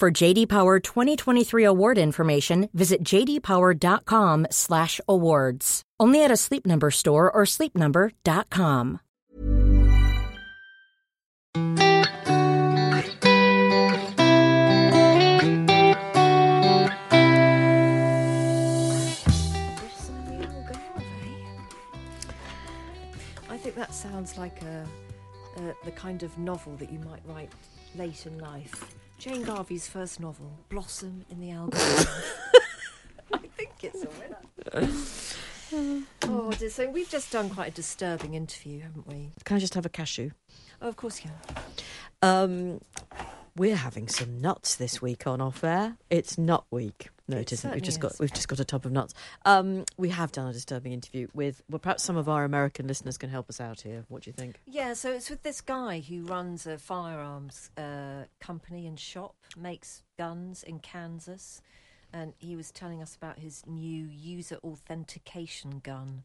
For JD Power 2023 award information, visit jdpower.com/awards. Only at a Sleep Number store or sleepnumber.com. I think that sounds like a, a the kind of novel that you might write late in life. Jane Garvey's first novel, Blossom in the Algorithm. I think it's a winner. oh, dear. so we've just done quite a disturbing interview, haven't we? Can I just have a cashew? Oh, of course you can. Um, we're having some nuts this week on off air. It's nut week. No, It it isn't. We've just got we've just got a tub of nuts. Um, we have done a disturbing interview with. Well, perhaps some of our American listeners can help us out here. What do you think? Yeah, so it's with this guy who runs a firearms uh, company and shop, makes guns in Kansas, and he was telling us about his new user authentication gun,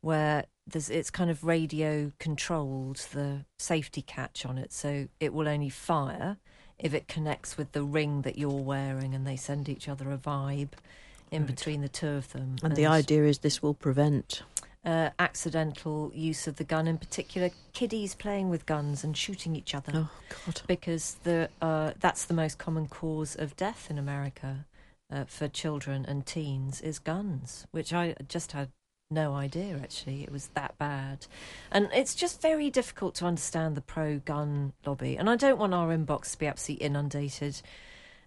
where there's it's kind of radio controlled, the safety catch on it, so it will only fire if it connects with the ring that you're wearing, and they send each other a vibe in Right. between the two of them. And the idea is this will prevent. uh, accidental use of the gun, in particular, kiddies playing with guns and shooting each other, Oh God! because the uh, that's the most common cause of death in America uh, for children and teens is guns, which I just had no idea actually it was that bad, and it's just very difficult to understand the pro-gun lobby, and I don't want our inbox to be absolutely inundated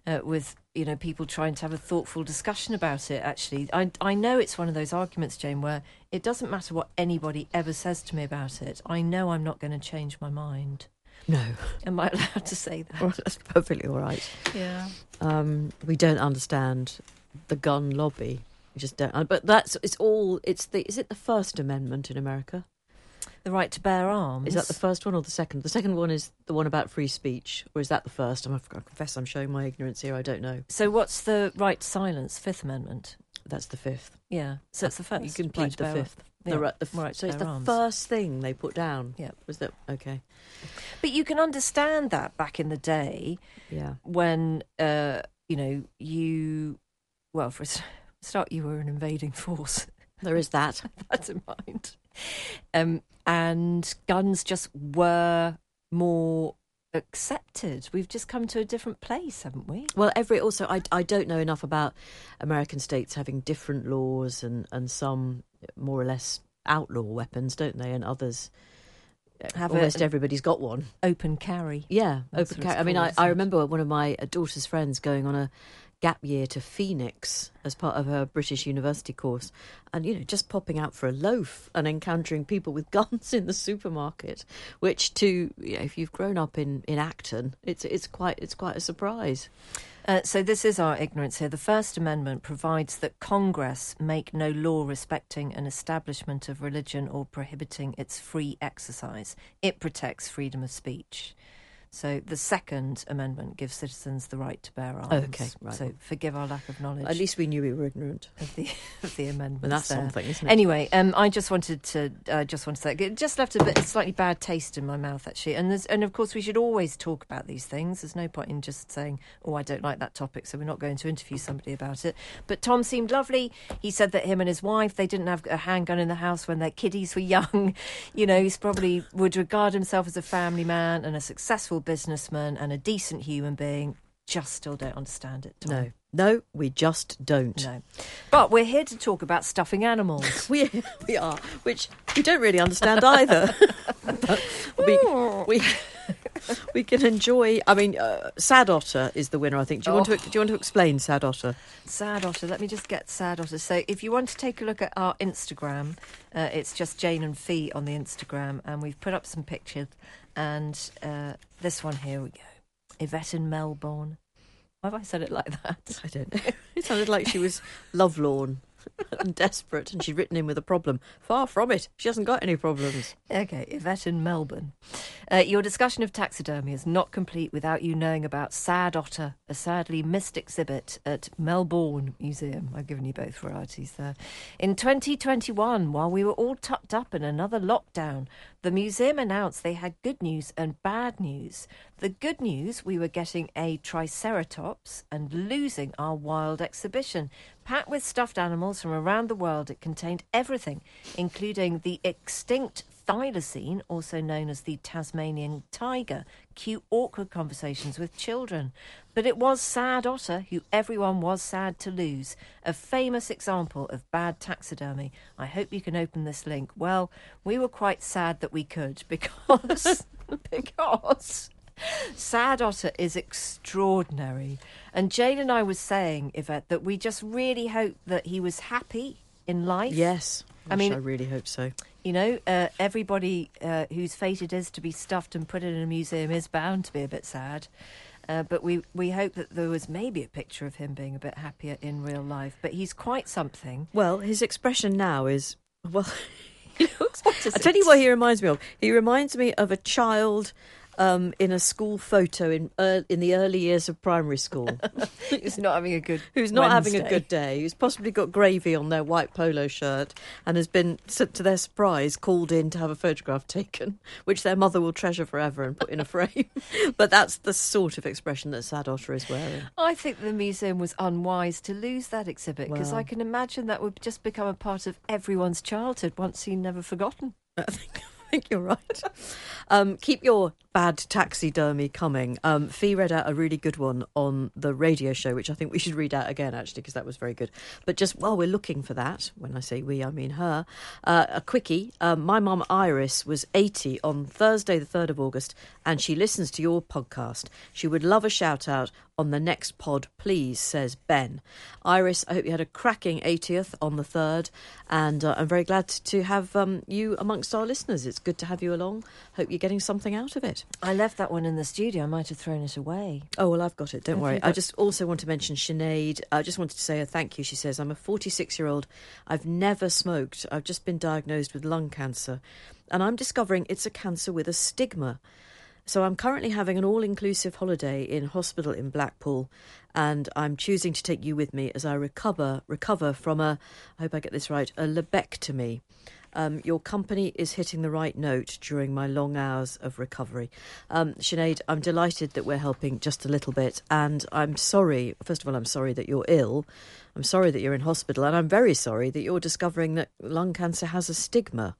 uh, with you know people trying to have a thoughtful discussion about it. Actually, I I know it's one of those arguments, Jane, where it doesn't matter what anybody ever says to me about it. I know I'm not going to change my mind. No, Am I allowed to say that? Well, that's perfectly all right. Yeah. Um, we don't understand the gun lobby. We just don't. uh, But that's it's all. It's the. Is it the First Amendment in America? The right to bear arms. Is that the first one or the second? The second one is the one about free speech, or is that the first? I'm, I confess I'm showing my ignorance here. I don't know. So what's the right to silence? Fifth Amendment. That's the fifth. Yeah. So it's the first. You can plead to the bear- fifth. Yeah. The, ri- the right so it's the arms. first thing they put down. Yep. Was that okay? But you can understand that back in the day Yeah. when uh, you know you. Well, for start, you were an invading force. There is that. that in mind. Um, and guns just were more accepted. We've just come to a different place, haven't we? Well, every also I I don't know enough about American states having different laws and and some more or less outlaw weapons, don't they? And others Have almost an everybody's got one. open carry. Yeah, That's open carry. I mean, I, I remember one of my daughter's friends going on a gap year to Phoenix as part of her British university course, and you know, just popping out for a loaf and encountering people with guns in the supermarket, which to you know, if you've grown up in in Acton, it's it's quite it's quite a surprise. Uh, so this is our ignorance here. The First Amendment provides that Congress make no law respecting an establishment of religion or prohibiting its free exercise. It protects freedom of speech. So the Second Amendment gives citizens the right to bear arms. Okay, right. So forgive our lack of knowledge At least we knew we were ignorant, of the of the amendments. and that's there. something, isn't it? Anyway, um, I just wanted to uh, just wanted to say it just left a bit a slightly bad taste in my mouth actually, and there's, and of course we should always talk about these things. There's no point in just saying, "Oh, I don't like that topic," so we're not going to interview somebody about it. But Tom seemed lovely. He said that him and his wife they didn't have a handgun in the house when their kiddies were young. You know, he's probably would regard himself as a family man and a successful businessman and a decent human being. just still don't understand it. Tom. No, no, we just don't. No. But we're here to talk about stuffing animals. We we are, which we don't really understand either. We we we can enjoy. I mean, uh, Sad Otter is the winner. I think. Do you want to do you want to explain Sad Otter? Sad Otter. Let me just get Sad Otter. So, if you want to take a look at our Instagram, uh, it's just Jane and Fi on the Instagram, and we've put up some pictures. And uh, this one here we go. Yvette in Melbourne. Why have I said it like that? I don't know. It sounded like she was lovelorn desperate, and she'd written in with a problem. Far from it. She hasn't got any problems. Okay, Yvette in Melbourne. Uh, your discussion of taxidermy is not complete without you knowing about Sad Otter, a sadly missed exhibit at Melbourne Museum. I've given you both varieties there. In 2021, while we were all tucked up in another lockdown, the museum announced they had good news and bad news. The good news, we were getting a Triceratops and losing our wild exhibition. Packed with stuffed animals from around the world, it contained everything, including the extinct thylacine, also known as the Tasmanian tiger. Cute, awkward conversations with children. But it was Sad Otter, who everyone was sad to lose. A famous example of bad taxidermy. I hope you can open this link. Well, we were quite sad that we could because. because. Sad Otter is extraordinary. And Jane and I were saying, Yvette, that we just really hope that he was happy in life. Yes. I mean- I really hope so. You know, uh, everybody uh, whose fate it is to be stuffed and put in a museum is bound to be a bit sad. Uh, but we, we hope that there was maybe a picture of him being a bit happier in real life. But he's quite something. Well, his expression now is well. I tell you what he reminds me of. He reminds me of a child um, in a school photo in uh, in the early years of primary school, He's not having a good. who's not having a good day, who's possibly got gravy on their white polo shirt, and has been, to their surprise, called in to have a photograph taken, which their mother will treasure forever and put in a frame. but that's the sort of expression that Sad Otter is wearing. I think the museum was unwise to lose that exhibit because Well- I can imagine that would just become a part of everyone's childhood once seen, never forgotten. I think, I think you're right. Um, keep your bad taxidermy coming. Um, Fi read out a really good one on the radio show, which I think we should read out again, actually, because that was very good. But just while we're looking for that, when I say we, I mean her, uh, a quickie. Um, my mum Iris was 80 on Thursday, the 3rd of August, and she listens to your podcast. She would love a shout out on the next pod, please, says Ben. Iris, I hope you had a cracking 80th on the 3rd, and uh, I'm very glad to have um, you amongst our listeners. It's good to have you along. Hope you're getting something out of it. I left that one in the studio. I might have thrown it away. Oh, well, I've got it. Don't Have worry. you I just also want to mention Sinead. I just wanted to say a thank you. She says, I'm a 46 year old. I've never smoked. I've just been diagnosed with lung cancer, and I'm discovering it's a cancer with a stigma. So I'm currently having an all inclusive holiday in hospital in Blackpool, and I'm choosing to take you with me as I recover recover from a I hope I get this right, a lobectomy. Um, your company is hitting the right note during my long hours of recovery. Um, Sinead, I'm delighted that we're helping just a little bit, and I'm sorry. First of all, I'm sorry that you're ill. I'm sorry that you're in hospital, and I'm very sorry that you're discovering that lung cancer has a stigma.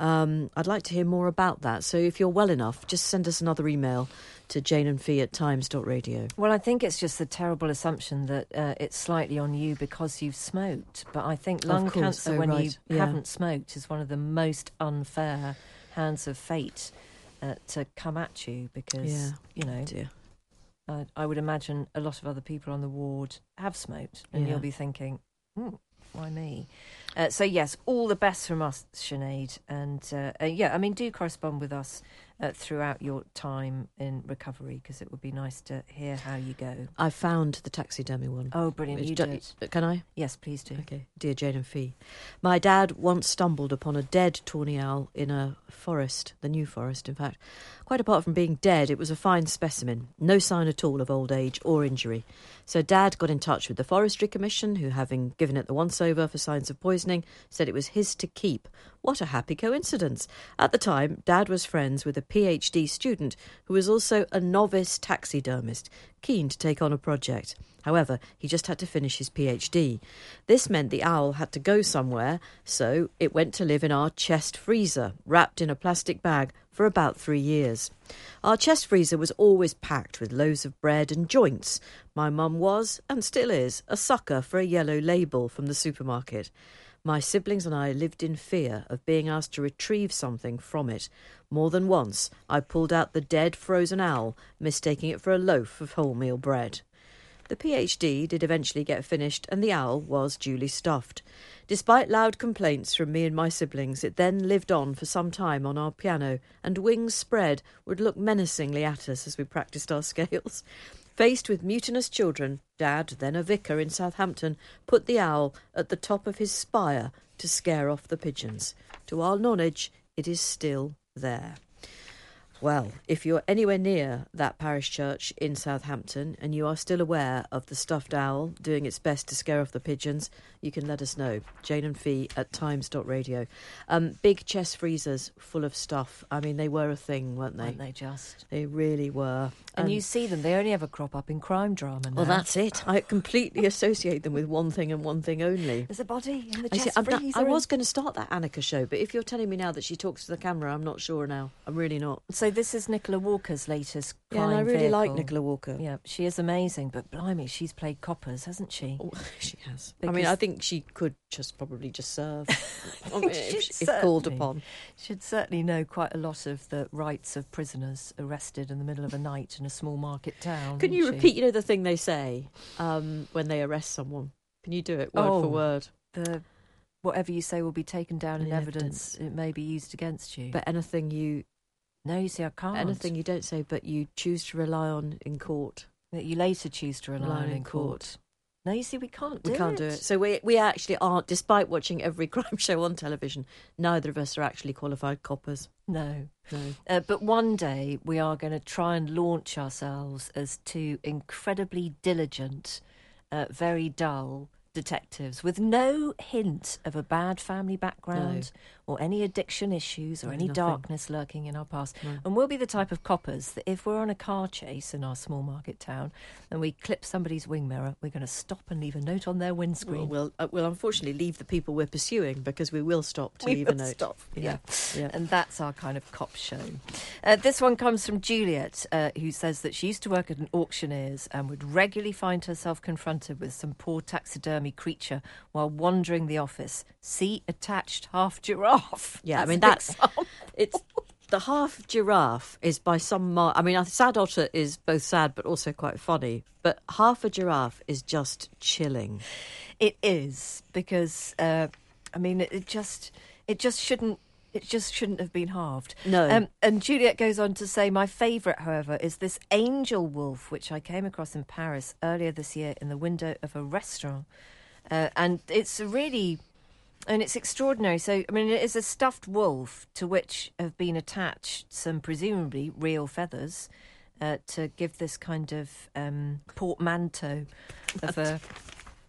Um, I'd like to hear more about that. So if you're well enough, just send us another email to Jane and Fi at times.radio. Well, I think it's just the terrible assumption that uh, it's slightly on you because you've smoked. But I think lung course. cancer, Oh, when you. Yeah. haven't smoked, is one of the most unfair hands of fate uh, to come at you because, Yeah. you know, Dear. I, I would imagine a lot of other people on the ward have smoked, and Yeah. you'll be thinking, hmm, why me? Uh, so, yes, all the best from us, Sinead. And uh, uh, yeah, I mean, do correspond with us uh, throughout your time in recovery because it would be nice to hear how you go. I found the taxidermy one. Oh, brilliant. You ju- did. Can I? Yes, please do. Okay, dear Jane and Fee. My dad once stumbled upon a dead tawny owl in a forest, the New Forest, in fact. Quite apart from being dead, it was a fine specimen, no sign at all of old age or injury. So Dad got in touch with the Forestry Commission, who, having given it the once over for signs of poisoning, said it was his to keep. What a happy coincidence. At the time, Dad was friends with a PhD student who was also a novice taxidermist, keen to take on a project. However, he just had to finish his PhD. This meant the owl had to go somewhere, so it went to live in our chest freezer, wrapped in a plastic bag, for about three years. Our chest freezer was always packed with loaves of bread and joints. My mum was, and still is, a sucker for a yellow label from the supermarket. My siblings and I lived in fear of being asked to retrieve something from it. More than once, I pulled out the dead frozen owl, mistaking it for a loaf of wholemeal bread. The PhD did eventually get finished, and the owl was duly stuffed. Despite loud complaints from me and my siblings, it then lived on for some time on our piano, and wings spread would look menacingly at us as we practised our scales. Faced with mutinous children, Dad, then a vicar in Southampton, put the owl at the top of his spire to scare off the pigeons. To our knowledge, it is still there. Well, if you're anywhere near that parish church in Southampton and you are still aware of the stuffed owl doing its best to scare off the pigeons, you can let us know. Jane and Fi at times.radio. Um, big chest freezers full of stuff. I mean, they were a thing, weren't they? Aren't they just? They really were. And, you see them, they only ever crop up in crime drama now. Well, that's it. I completely associate them with one thing and one thing only. There's a body in the I, see, chest not- freezer. I was going to start that Annika show, but if you're telling me now that she talks to the camera, I'm not sure now. I'm really not. So this is Nicola Walker's latest Yeah, and I really like. Nicola Walker. Yeah, she is amazing, but blimey, she's played coppers, hasn't she? Oh, she has. I mean, I think she could just probably just serve I mean, if, She'd if called upon. Should certainly know quite a lot of the rights of prisoners arrested in the middle of a night in a small market town. Can you she? repeat, you know, the thing they say um, when they arrest someone? Can you do it word Oh. for word? the whatever you say will be taken down in In evidence. It may be used against you. But anything you, no, you see, I can't. anything you don't say, but you choose to rely on in court. that you later choose to rely Rely on in in court. No, you see, we can't. Do We can't it. do it. So we we actually aren't. Despite watching every crime show on television, neither of us are actually qualified coppers. No. No. Uh, but one day we are going to try and launch ourselves as two incredibly diligent, uh, very dull detectives with no hint of a bad family background or any addiction issues or No, any nothing. darkness lurking in our past. No. And we'll be the type of coppers that if we're on a car chase in our small market town and we clip somebody's wing mirror, we're going to stop and leave a note on their windscreen. we'll, uh, we'll unfortunately leave the people we're pursuing because we will stop to We leave a note. stop. Yeah. Yeah. And that's our kind of cop show. Uh, this one comes from Juliet, uh, who says that she used to work at an auctioneer's and would regularly find herself confronted with some poor taxidermy creature while wandering the office. See attached half giraffe. Yeah, I mean, that's- It's the half giraffe is by some mar- I mean, a sad otter is both sad but also quite funny. But half a giraffe is just chilling. It is because uh, I mean it, it just it just shouldn't it just shouldn't have been halved. No. Um, and Juliet goes on to say, my favourite, however, is this angel wolf, which I came across in Paris earlier this year in the window of a restaurant, uh, and it's a really. And it's extraordinary. So, I mean, it is a stuffed wolf to which have been attached some presumably real feathers uh, to give this kind of um, portmanteau of a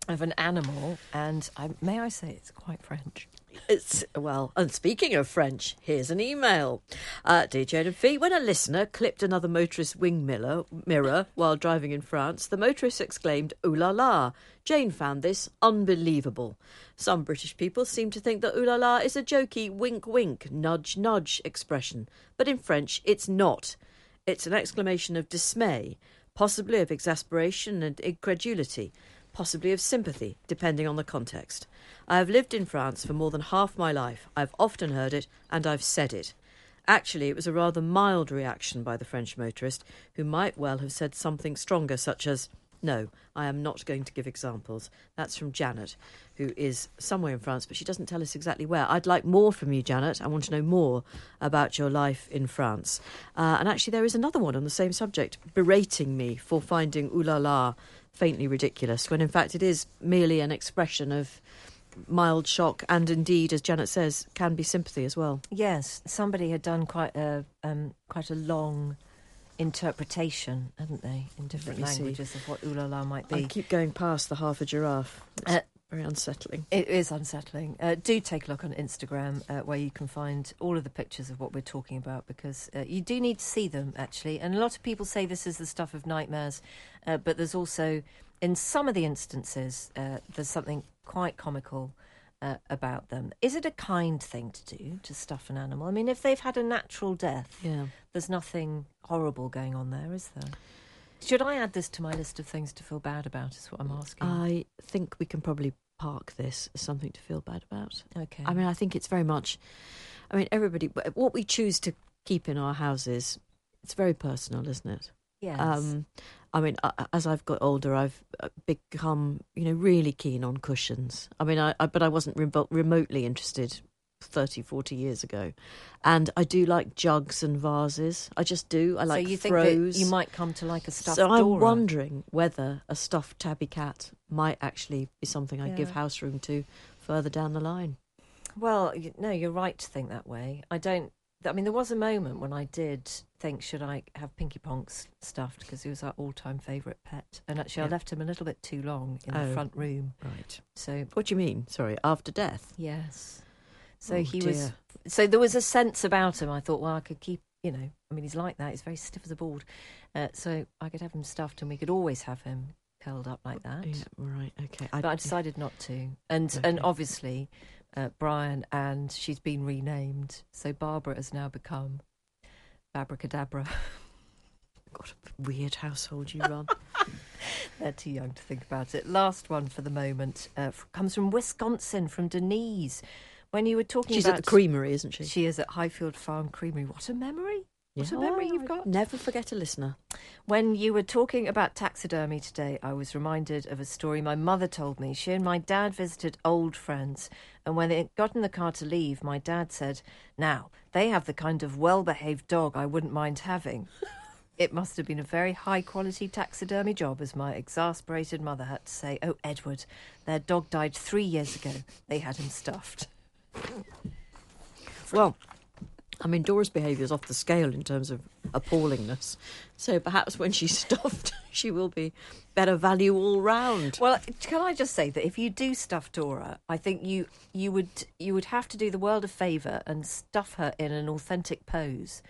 of an animal. And I, may I say, it's quite French. It's well, and speaking of French, here's an email. Uh, Dear Jane and Fee, when a listener clipped another motorist's wing mirror, mirror while driving in France, the motorist exclaimed, "Ooh la la!" Jane found this unbelievable. Some British people seem to think that "ooh la la" is a jokey wink wink, nudge nudge expression, but in French it's not. It's an exclamation of dismay, possibly of exasperation and incredulity, possibly of sympathy, depending on the context. I have lived in France for more than half my life. I've often heard it, and I've said it. Actually, it was a rather mild reaction by the French motorist, who might well have said something stronger, such as, No, I am not going to give examples. That's from Janet, who is somewhere in France, but she doesn't tell us exactly where. I'd like more from you, Janet. I want to know more about your life in France. Uh, and actually, there is another one on the same subject, berating me for finding ooh la la faintly ridiculous, when in fact it is merely an expression of mild shock and indeed, as Janet says, can be sympathy as well. Yes, somebody had done quite a um, quite a long interpretation, hadn't they, in different me see. languages of what ooh la la might I be. keep going past the half a giraffe. Uh, Very unsettling. It is unsettling. Uh, do take a look on Instagram uh, where you can find all of the pictures of what we're talking about because uh, you do need to see them actually. And a lot of people say this is the stuff of nightmares, uh, but there's also, in some of the instances, uh, there's something quite comical. Uh, about them. Is it a kind thing to do to stuff an animal? I mean, if they've had a natural death, Yeah. there's nothing horrible going on there, is there? Should I add this to my list of things to feel bad about? Is what I'm asking. I think we can probably park this as something to feel bad about. okay. I mean, I think it's very much. I mean, everybody. What we choose to keep in our houses, it's very personal, isn't it? yes. Um, I mean, as I've got older, I've uh, become, you know, really keen on cushions. I mean, I, I but I wasn't remo- remotely interested 30, 40 years ago, and I do like jugs and vases. I just do. I like so you think throws. that you might come to like a stuffed so I'm Dora? wondering whether a stuffed tabby cat might actually be something I'd give house room to further down the line. Well, no, you're right to think that way. I don't. I mean, there was a moment when I did think, should I have Pinky Ponks stuffed because he was our all-time favourite pet, and actually I left him a little bit too long in the Oh. front room. Right. So What do you mean? Sorry, after death. yes, so Oh, he was. So there was a sense about him. I thought, well, I could keep. You know, I mean, he's like that. He's very stiff as a board. Uh, so I could have him stuffed, and we could always have him curled up like that. Yeah, right. Okay. but I decided not to. And and obviously, uh, Brian and she's been renamed, so Barbara has now become Abracadabra. What a weird household you run. They're too young to think about it. Last one for the moment uh, comes from Wisconsin, from Denise. When you were talking She's about at the creamery, isn't she? she is at Highfield Farm Creamery. What a memory! What a memory you've got. Never forget a listener. When you were talking about taxidermy today, I was reminded of a story my mother told me. She and my dad visited old friends, and when they got in the car to leave, my dad said, Now, they have the kind of well behaved dog I wouldn't mind having. It must have been a very high quality taxidermy job, as my exasperated mother had to say, Oh, Edward, their dog died three years ago. They had him stuffed. Well, I mean, Dora's behaviour is off the scale in terms of appallingness. So perhaps when she's stuffed, she will be better value all round. Well, can I just say that if you do stuff Dora, I think you you would you would have to do the world a favour and stuff her in an authentic pose.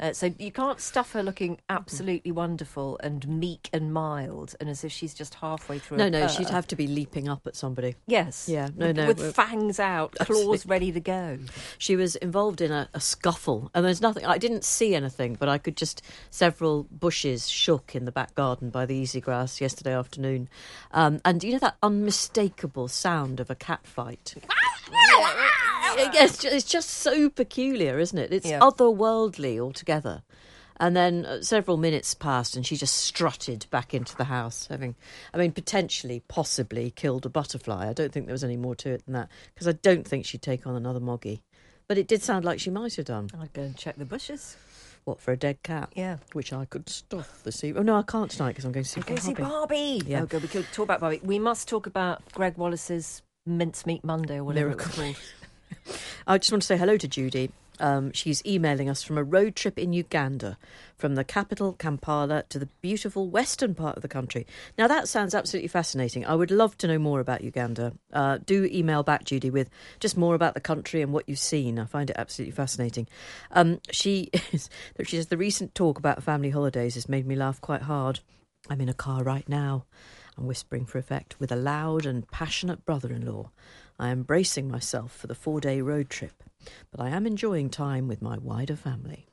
Uh, so you can't stuff her looking absolutely wonderful and meek and mild, and as if she's just halfway through. No, a no, purr. she'd have to be leaping up at somebody. Yes. Yeah, no, with, no, With we're- fangs out, claws Absolutely. ready to go. She was involved in a, a scuffle, and there's nothing. I didn't see anything, but I could just several bushes shook in the back garden by the easy grass yesterday afternoon, um, and you know that unmistakable sound of a cat fight. it's, just, it's just so peculiar, isn't it? It's Yeah. otherworldly altogether. And then uh, several minutes passed, and she just strutted back into the house, having, I mean, potentially, possibly killed a butterfly. I don't think there was any more to it than that, because I don't think she'd take on another moggy. But it did sound like she might have done. I'd go and check the bushes. What, for a dead cat? Yeah. Which I could stuff this evening. Oh, no, I can't tonight because I'm going to see Go see Barbie. Yeah. Oh, good. We could talk about Barbie. We must talk about Gregg Wallace's Mincemeat Monday or whatever Miracle. I just want to say hello to Judy. Um, she's emailing us from a road trip in Uganda, from the capital Kampala to the beautiful western part of the country. Now that sounds absolutely fascinating. I would love to know more about Uganda. Uh, do email back, Judy, with just more about the country and what you've seen. I find it absolutely fascinating. Um, she is, she says the recent talk about family holidays has made me laugh quite hard. I'm in a car right now. I'm whispering for effect with a loud and passionate brother-in-law. I am bracing myself for the four-day road trip but I am enjoying time with my wider family.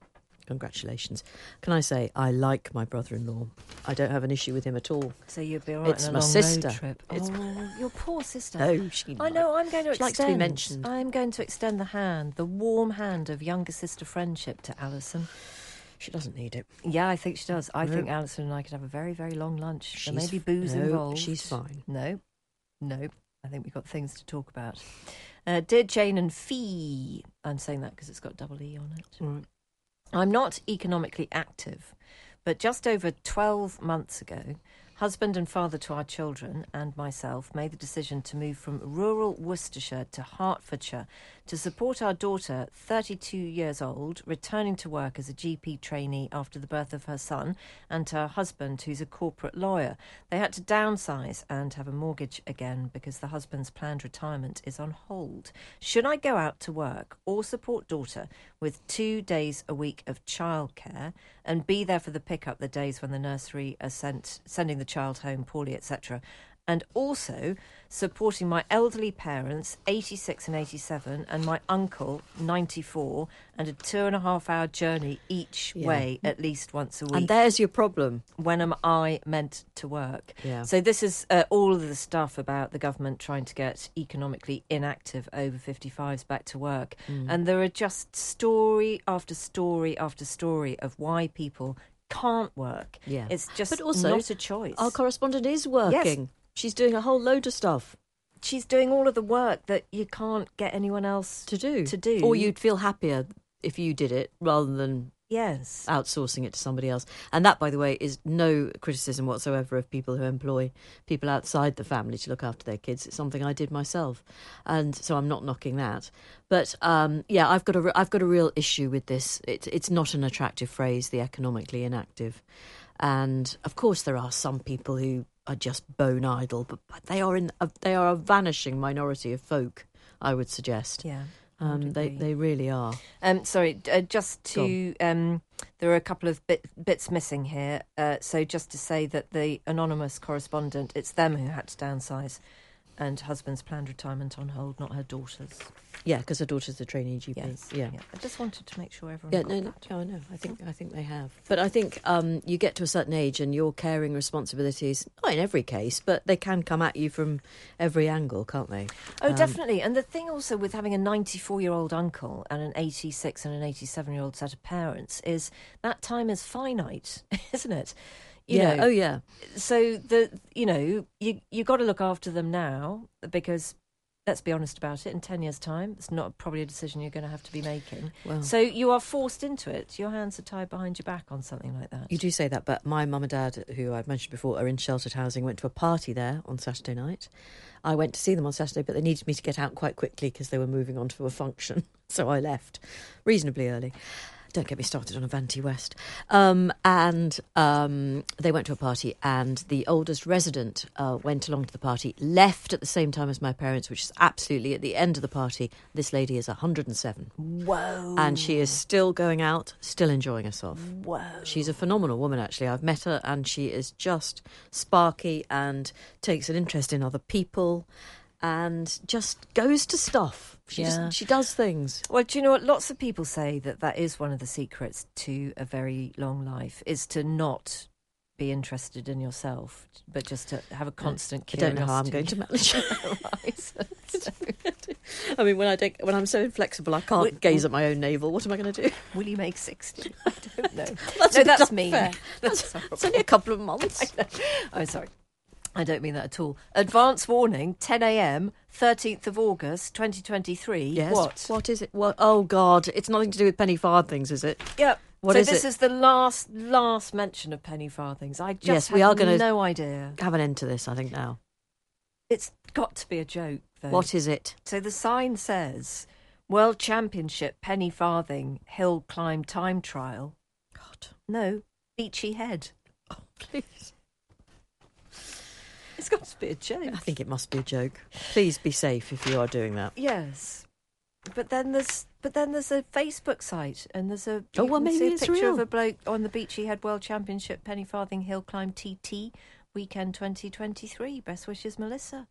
Congratulations. Can I say, I like my brother in law. I don't have an issue with him at all. So you'd be all right It's on a my long sister. road trip. It's- oh, your poor sister. No, she. I know. I'm going to She extend. likes to be mentioned. I'm going to extend the hand, the warm hand of younger sister friendship to Alison. She doesn't need it. Yeah, I think she does. I No. think Alison and I could have a very, very long lunch. There may be booze no, involved. she's fine. No, no. I think we've got things to talk about. Uh, Dear Jane and Fee. I'm saying that because it's got double E on it. Right. I'm not economically active, but just over 12 months ago, Husband and father to our children and myself made the decision to move from rural Worcestershire to Hertfordshire to support our daughter, 32 years old, returning to work as a GP trainee after the birth of her son, and her husband, who's a corporate lawyer. They had to downsize and have a mortgage again because the husband's planned retirement is on hold. Should I go out to work or support daughter with two days a week of childcare and be there for the pickup the days when the nursery are sent, sending the child home poorly, etc.? And also supporting my elderly parents, 86 and 87, and my uncle, 94, and a two and a half hour journey each Yeah. way at least once a week. And there's your problem. when am I meant to work? Yeah. So this is uh, all of the stuff about the government trying to get economically inactive over 55s back to work. Mm. And there are just story after story after story of why people can't work. Yeah. It's just But also, not a choice. Our correspondent is working. She's doing a whole load of stuff she's doing all of the work that you can't get anyone else to do. To do. Or you'd feel happier if you did it rather than Yes. outsourcing it to somebody else. And that, by the way, is no criticism whatsoever of people who employ people outside the family to look after their kids. It's something I did myself, and so I'm not knocking that. But um, yeah, I've got a I've got a real issue with this. It's it's not an attractive phrase, the economically inactive, and of course there are some people who are just bone idle, but, but they are in a, they are a vanishing minority of folk. I would suggest. Yeah. Um, they they really are. Um, sorry, uh, just to um, there are a couple of bit, bits missing here. Uh, so just to say that the anonymous correspondent, it's them who had to downsize, and husband's planned retirement on hold, not her daughter's. Yeah, because her daughter's a trainee GP. Yes, yeah. I just wanted to make sure everyone. Yeah, no, no, no, I know. I think I think they have, but I think um, you get to a certain age and your caring responsibilities, not in every case, but they can come at you from every angle, can't they? Oh, Um, definitely. And the thing also with having a 94 year old uncle and an 86 and an 87 year old set of parents is that time is finite, isn't it? You yeah. know, oh, yeah. so the you know you you got to look after them now because let's be honest about it in 10 years time it's not probably a decision you're going to have to be making Well, so you are forced into it your hands are tied behind your back on something like that you do say that, but my mum and dad, who I've mentioned before, are in sheltered housing. Went to a party there on Saturday night. I went to see them on Saturday, but they needed me to get out quite quickly because they were moving on to a function, so I left reasonably early. Don't get me started on Avanti West. Um, and um, they went to a party, and the oldest resident uh, went along to the party, left at the same time as my parents, which is absolutely at the end of the party. This lady is 107, whoa and she is still going out, still enjoying herself. whoa She's a phenomenal woman, actually. I've met her, and she is just sparky and takes an interest in other people, and just goes to stuff. She Yeah. just, she does things. well do you know what lots of people say that that is one of the secrets to a very long life is to not be interested in yourself but just to have a constant I don't know how I'm going to manage. I mean, when I don't, when I'm so inflexible, I can't Wait, gaze at my own navel. What am I going to do? Will you make 60? I don't know. That's no, that's me. unfair. That's only a couple of months. Oh, sorry. I don't mean that at all. Advance warning 10 a.m., 13th of August, 2023. Yes. What? What is it? What? Oh God! It's nothing to do with penny farthings, is it? Yep. What so is this it? is the last, last mention of penny farthings. I just Yes, we are gonna- no idea. Have an end to this, I think now. It's got to be a joke, though. What is it? So the sign says World Championship Penny Farthing Hill Climb Time Trial. God, No, Beachy Head. Oh, please. It's got to be a joke. I think it must be a joke. Please be safe if you are doing that. Yes, but then there's but then there's a Facebook site and there's a Oh, well, maybe a it's picture of a bloke on the Beachy Head World Championship Penny Farthing Hill Climb TT weekend 2023. Best wishes, Melissa.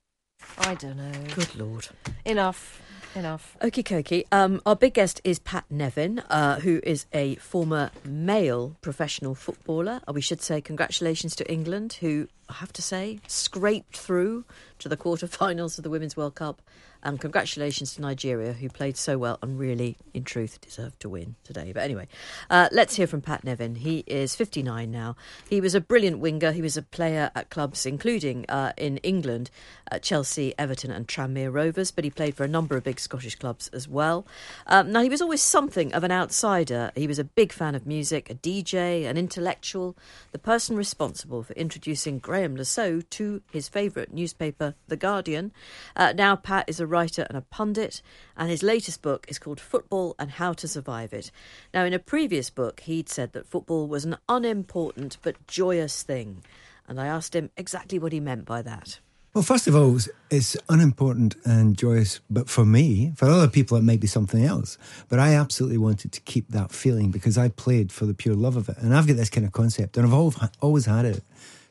I don't know. Good lord. Enough. Enough. Okie dokie. Um, our big guest is Pat Nevin, uh, who is a former male professional footballer. Uh, we should say congratulations to England, who I have to say scraped through to the quarterfinals of the Women's World Cup. And congratulations to Nigeria, who played so well and really, in truth, deserved to win today. But anyway, uh, let's hear from Pat Nevin. He is 59 now. He was a brilliant winger. He was a player at clubs, including uh, in England, at Chelsea, Everton, and Tranmere Rovers, but he played for a number of big Scottish clubs as well. Um, now, he was always something of an outsider. He was a big fan of music, a DJ, an intellectual, the person responsible for introducing Graeme Graeme Saux to his favourite newspaper, The Guardian. Uh, now, Pat is a writer and a pundit, and his latest book is called Football and How to Survive It. Now, in a previous book, he'd said that football was an unimportant but joyous thing, and I asked him exactly what he meant by that. Well, first of all, it's unimportant and joyous, but for me, for other people, it might be something else. But I absolutely wanted to keep that feeling because I played for the pure love of it. And I've got this kind of concept, and I've always had it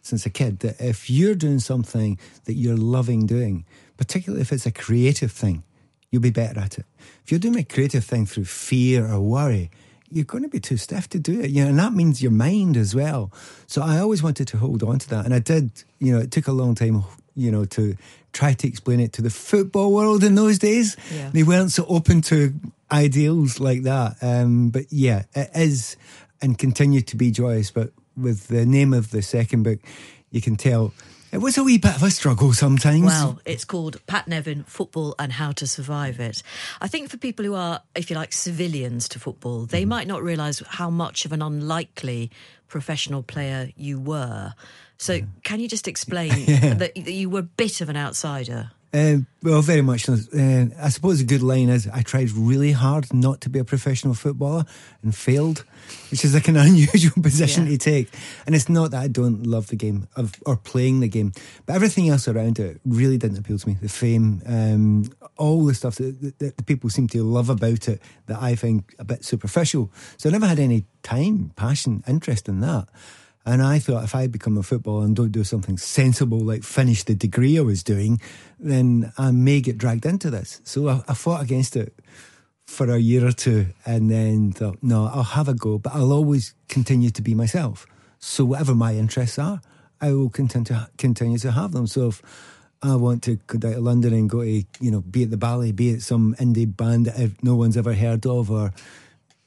since a kid that if you're doing something that you're loving doing, particularly if it's a creative thing, you'll be better at it. If you're doing a creative thing through fear or worry, you're going to be too stiff to do it. You know, and that means your mind as well. So I always wanted to hold on to that. And I did, you know, it took a long time you know, to try to explain it to the football world in those days. Yeah. They weren't so open to ideals like that. Um, but yeah, it is and continue to be joyous. But with the name of the second book, you can tell it was a wee bit of a struggle sometimes. Well, it's called Pat Nevin Football and How to Survive It. I think for people who are, if you like, civilians to football, they mm. might not realise how much of an unlikely professional player you were. So, can you just explain yeah. that, that you were a bit of an outsider? Uh, well, very much. Uh, I suppose a good line is I tried really hard not to be a professional footballer and failed, which is like an unusual position yeah. to take. And it's not that I don't love the game of, or playing the game, but everything else around it really didn't appeal to me. The fame, um, all the stuff that, that, the people seem to love about it that I find a bit superficial. So I never had any time, passion, interest in that. And I thought if I become a footballer and don't do something sensible like finish the degree I was doing, then I may get dragged into this. So I, I fought against it for a year or two and then thought, no, I'll have a go, but I'll always continue to be myself. So whatever my interests are, I will continue to, continue to have them. So if I want to go down to London and go to, you know, be at the ballet, be at some indie band that no one's ever heard of, or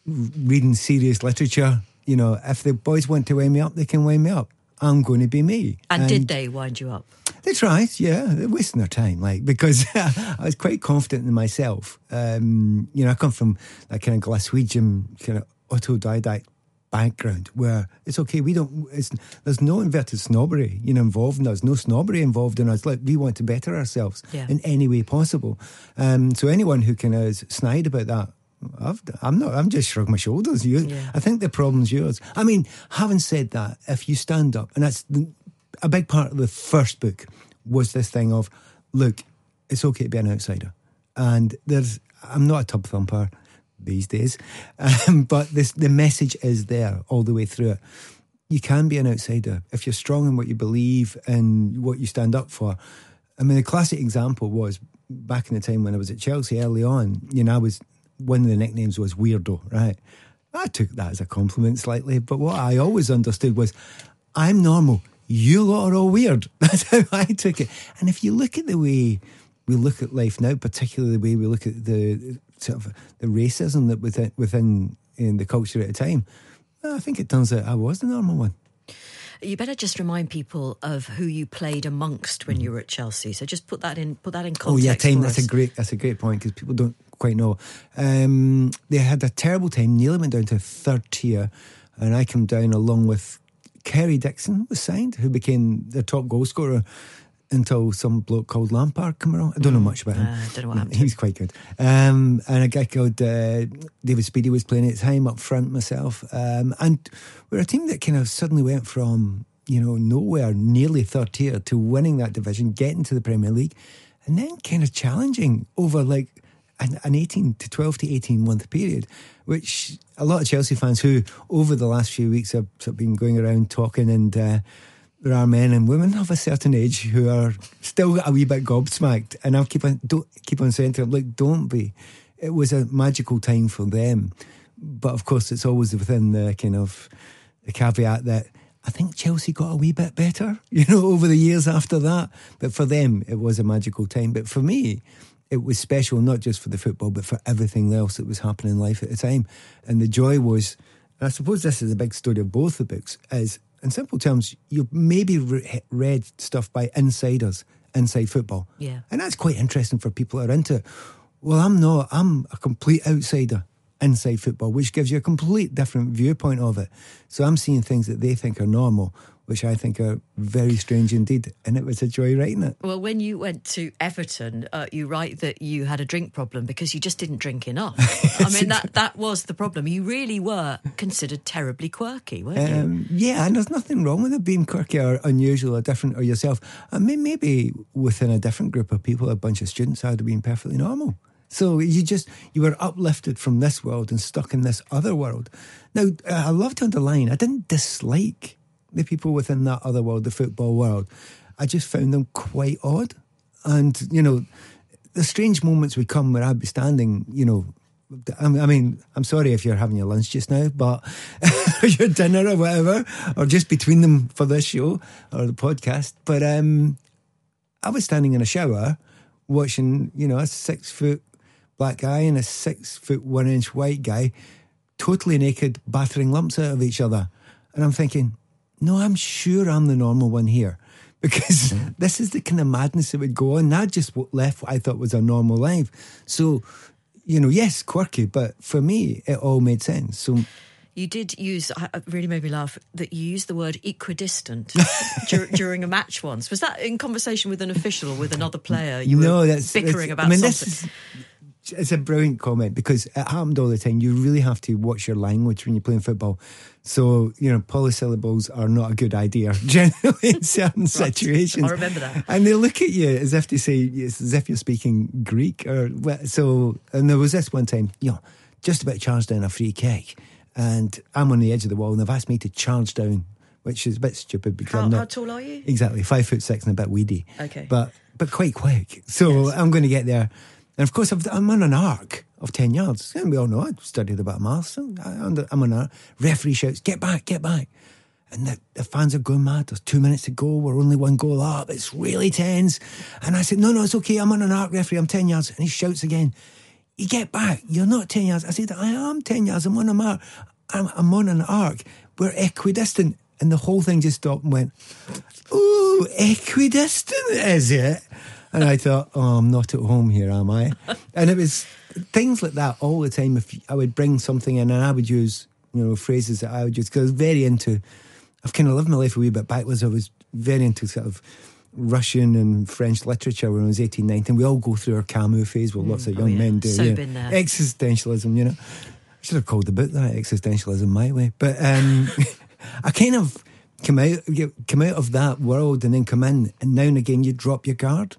reading serious literature, you know, if the boys want to wind me up, they can wind me up. I'm going to be me. And, and did they wind you up? They tried, yeah. They're wasting their time, like, because I was quite confident in myself. Um, you know, I come from that kind of Glaswegian kind of autodidact background where it's okay. We don't. It's there's no inverted snobbery, you know, involved in us. No snobbery involved in us. Like we want to better ourselves yeah. in any way possible. Um, so anyone who kind of is snide about that, i am not. I'm just shrugging my shoulders. You, yeah. I think the problem's yours. I mean, having said that, if you stand up, and that's the, a big part of the first book was this thing of, look, it's okay to be an outsider, and there's. I'm not a tub thumper these days, um, but this the message is there all the way through it. You can be an outsider if you're strong in what you believe and what you stand up for. I mean, the classic example was back in the time when I was at Chelsea early on. You know, I was one of the nicknames was Weirdo, right? I took that as a compliment slightly, but what I always understood was I'm normal. You lot are all weird. That's how I took it. And if you look at the way we look at life now, particularly the way we look at the sort of the racism that within within in the culture at the time, I think it turns out I was the normal one. You better just remind people of who you played amongst when you were at Chelsea. So just put that in put that in context. Oh yeah, time. That's a great that's a great point because people don't quite know. Um, they had a terrible time. Nearly went down to third tier, and I came down along with Kerry Dixon was signed, who became the top goal scorer until some bloke called Lampard came around. I don't know mm. much about him. Uh, I don't know what happened. He was quite good. Um, and a guy called uh, David Speedie was playing at the time up front myself. Um, and we're a team that kind of suddenly went from, you know, nowhere, nearly third tier, to winning that division, getting to the Premier League, and then kind of challenging over like an, an 18 to 12 to 18 month period, which a lot of Chelsea fans who over the last few weeks have, have been going around talking and uh, there are men and women of a certain age who are still a wee bit gobsmacked, and I'll keep on don't keep on saying to them, like, don't be. It was a magical time for them, but of course, it's always within the kind of the caveat that I think Chelsea got a wee bit better, you know, over the years after that. But for them, it was a magical time. But for me, it was special not just for the football, but for everything else that was happening in life at the time. And the joy was, I suppose this is a big story of both the books, is in simple terms, you've maybe re- read stuff by insiders inside football. Yeah. And that's quite interesting for people that are into it. Well, I'm not, I'm a complete outsider inside football, which gives you a complete different viewpoint of it. So I'm seeing things that they think are normal, which I think are very strange indeed. And it was a joy writing it. Well, when you went to Everton, uh, you write that you had a drink problem because you just didn't drink enough. I mean, that, that was the problem. You really were considered terribly quirky, weren't you? Um, yeah, and there's nothing wrong with it being quirky or unusual or different or yourself. I mean, maybe within a different group of people, a bunch of students, I'd have been perfectly normal. So you just you were uplifted from this world and stuck in this other world. Now, I love to underline, I didn't dislike the people within that other world, the football world. I just found them quite odd, and you know, the strange moments would come where I'd be standing, you know. I mean, I'm sorry if you're having your lunch just now, but your dinner or whatever, or just between them for this show or the podcast. But um, I was standing in a shower watching, you know, a six foot black guy and a six foot one inch white guy, totally naked, battering lumps out of each other. And I'm thinking, no, I'm sure I'm the normal one here because this is the kind of madness that would go on. That just left what I thought was a normal life. So, you know, yes, quirky, but for me, it all made sense. So, you did use, it really made me laugh, that you used the word equidistant dur- during a match once. Was that in conversation with an official or with another player? You no, were that's bickering that's, about I mean, something. This is, it's a brilliant comment because it happened all the time. You really have to watch your language when you're playing football. So, you know, polysyllables are not a good idea generally in certain situations. I remember that. And they look at you as if to say, it's as if you're speaking Greek or so. And there was this one time, you know, just about charged down a free kick. And I'm on the edge of the wall and they've asked me to charge down, which is a bit stupid because How, I'm not. how tall are you? Exactly, five foot six and a bit weedy. Okay. But but quite quick. So Yes. I'm going to get there. And of course, I've, I'm on an arc of 10 yards. And we all know I studied about I, I'm on a referee shouts, get back, get back. And the, the fans are going mad. There's two minutes to go. We're only one goal up. It's really tense. And I said, no, no, it's okay. I'm on an arc, referee. I'm 10 yards. And he shouts again, you get back. You're not 10 yards. I said, I am 10 yards. I'm on a mark. I'm, I'm on an arc. We're equidistant. And the whole thing just stopped and went, ooh, equidistant, is it? And I thought, oh, I'm not at home here, am I? And it was things like that all the time. If I would bring something in and I would use, you know, phrases that I would use, because I was very into, I've kind of lived my life a wee bit backwards. I was very into sort of Russian and French literature when I was 18, 19. We all go through our Camus phase, well, lots of oh young yeah. men do. So yeah. been there. Existentialism, you know. I should have called the book that, Existentialism My Way. But um, I kind of come out, come out of that world and then come in, and now and again you drop your guard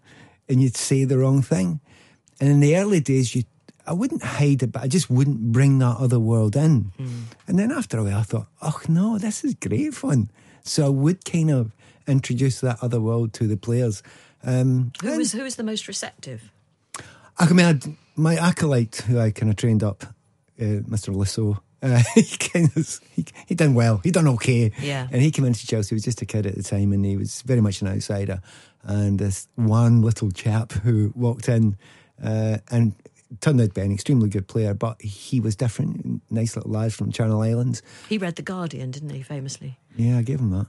and you'd say the wrong thing. And in the early days, you, I wouldn't hide it, but I just wouldn't bring that other world in. And then after a while, I thought, oh no, this is great fun. So I would kind of introduce that other world to the players. Um, Who was who was the most receptive? I mean, I'd, my acolyte, who I kind of trained up, uh, Mr. Le Saux, uh, he kind of he, he done well. He done okay. Yeah. And he came into Chelsea. He was just a kid at the time, and he was very much an outsider. And this one little chap who walked in uh, and turned out to be an extremely good player, but he was different. Nice little lad from Channel Islands. He read The Guardian, didn't he? Famously. Yeah, I gave him that.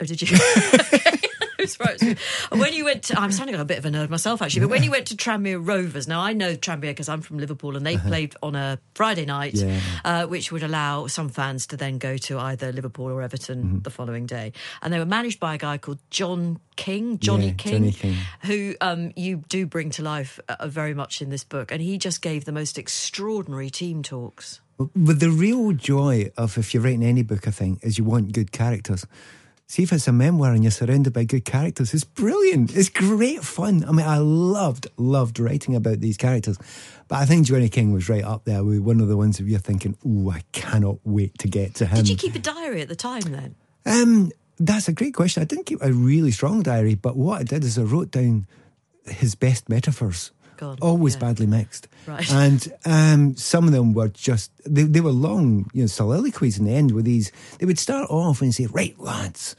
Oh, did you? And when you went to, I'm sounding like a bit of a nerd myself, actually, but when you went to Tranmere Rovers, now I know Tranmere because I'm from Liverpool and they played on a Friday night, Yeah. uh, which would allow some fans to then go to either Liverpool or Everton Mm-hmm. the following day. And they were managed by a guy called John King, Johnny Yeah, King, Johnny King. who um, you do bring to life uh, very much in this book. And he just gave the most extraordinary team talks. But the real joy of if you're writing any book, I think, is you want good characters. See if it's a memoir and you're surrounded by good characters. It's brilliant. It's great fun. I mean, I loved, loved writing about these characters. But I think Johnny King was right up there with one of the ones that you're thinking, ooh, I cannot wait to get to him. Did you keep a diary at the time then? Um, that's a great question. I didn't keep a really strong diary, but what I did is I wrote down his best metaphors. God, always yeah. badly mixed. Right. And um, some of them were just, they, they were long, you know, soliloquies in the end with these. They would start off and say, right, lads,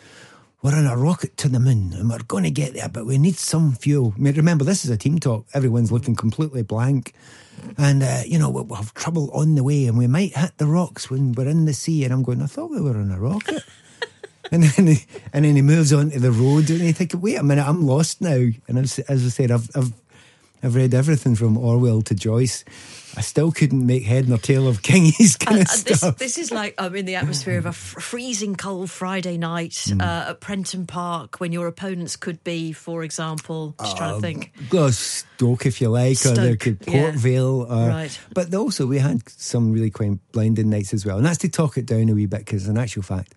we're on a rocket to the moon and we're going to get there, but we need some fuel. I mean, remember, this is a team talk. Everyone's looking completely blank. And, uh, you know, we'll, we'll have trouble on the way and we might hit the rocks when we're in the sea. And I'm going, I thought we were on a rocket. And then, he, and then he moves on to the road, and you think, "Wait a minute, I'm lost now." And as, as I said, I've, I've I've read everything from Orwell to Joyce. I still couldn't make head nor tail of Kingy's kind Uh, of uh, this, stuff. this is like I'm in the atmosphere of a freezing cold Friday night uh, at Prenton Park when your opponents could be, for example, just trying to think. Go Stoke if you like, or there Stoke, could yeah. Port Vale. Or, Right. But also, we had some really quite blinding nights as well. And that's to talk it down a wee bit, because in actual fact,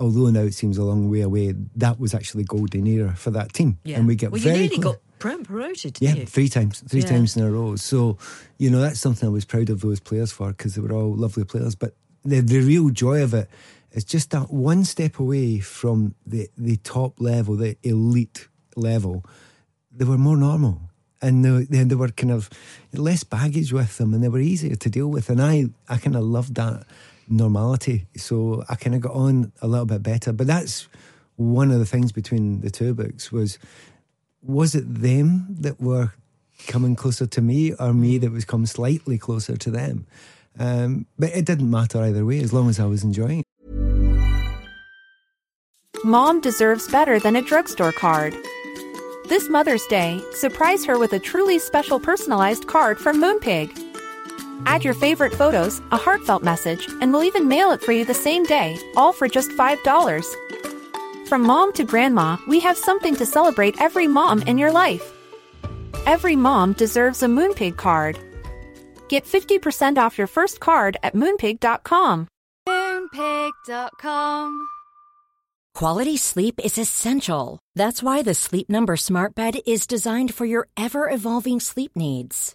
although now it seems a long way away, that was actually golden era for that team. Yeah. And we get well, you very nearly close. got prom- promoted, Yeah, you? three times, three Yeah. times in a row. So, you know, that's something I was proud of those players for because they were all lovely players. But the the real joy of it is just that one step away from the the top level, the elite level. They were more normal, and they, they, they were kind of less baggage with them, and they were easier to deal with. And I I kind of loved that normality. So I kind of got on a little bit better. But that's one of the things between the two books was was it them that were coming closer to me or me that was come slightly closer to them? Um, but it didn't matter either way as long as I was enjoying it. Mom deserves better than a drugstore card. This Mother's Day, surprise her with a truly special personalized card from Moonpig. Add your favorite photos, a heartfelt message, and we'll even mail it for you the same day, all for just $5. From mom to grandma, we have something to celebrate every mom in your life. Every mom deserves a Moonpig card. Get 50% off your first card at moonpig.com. Moonpig.com. Quality sleep is essential. That's why the Sleep Number Smart Bed is designed for your ever evolving sleep needs.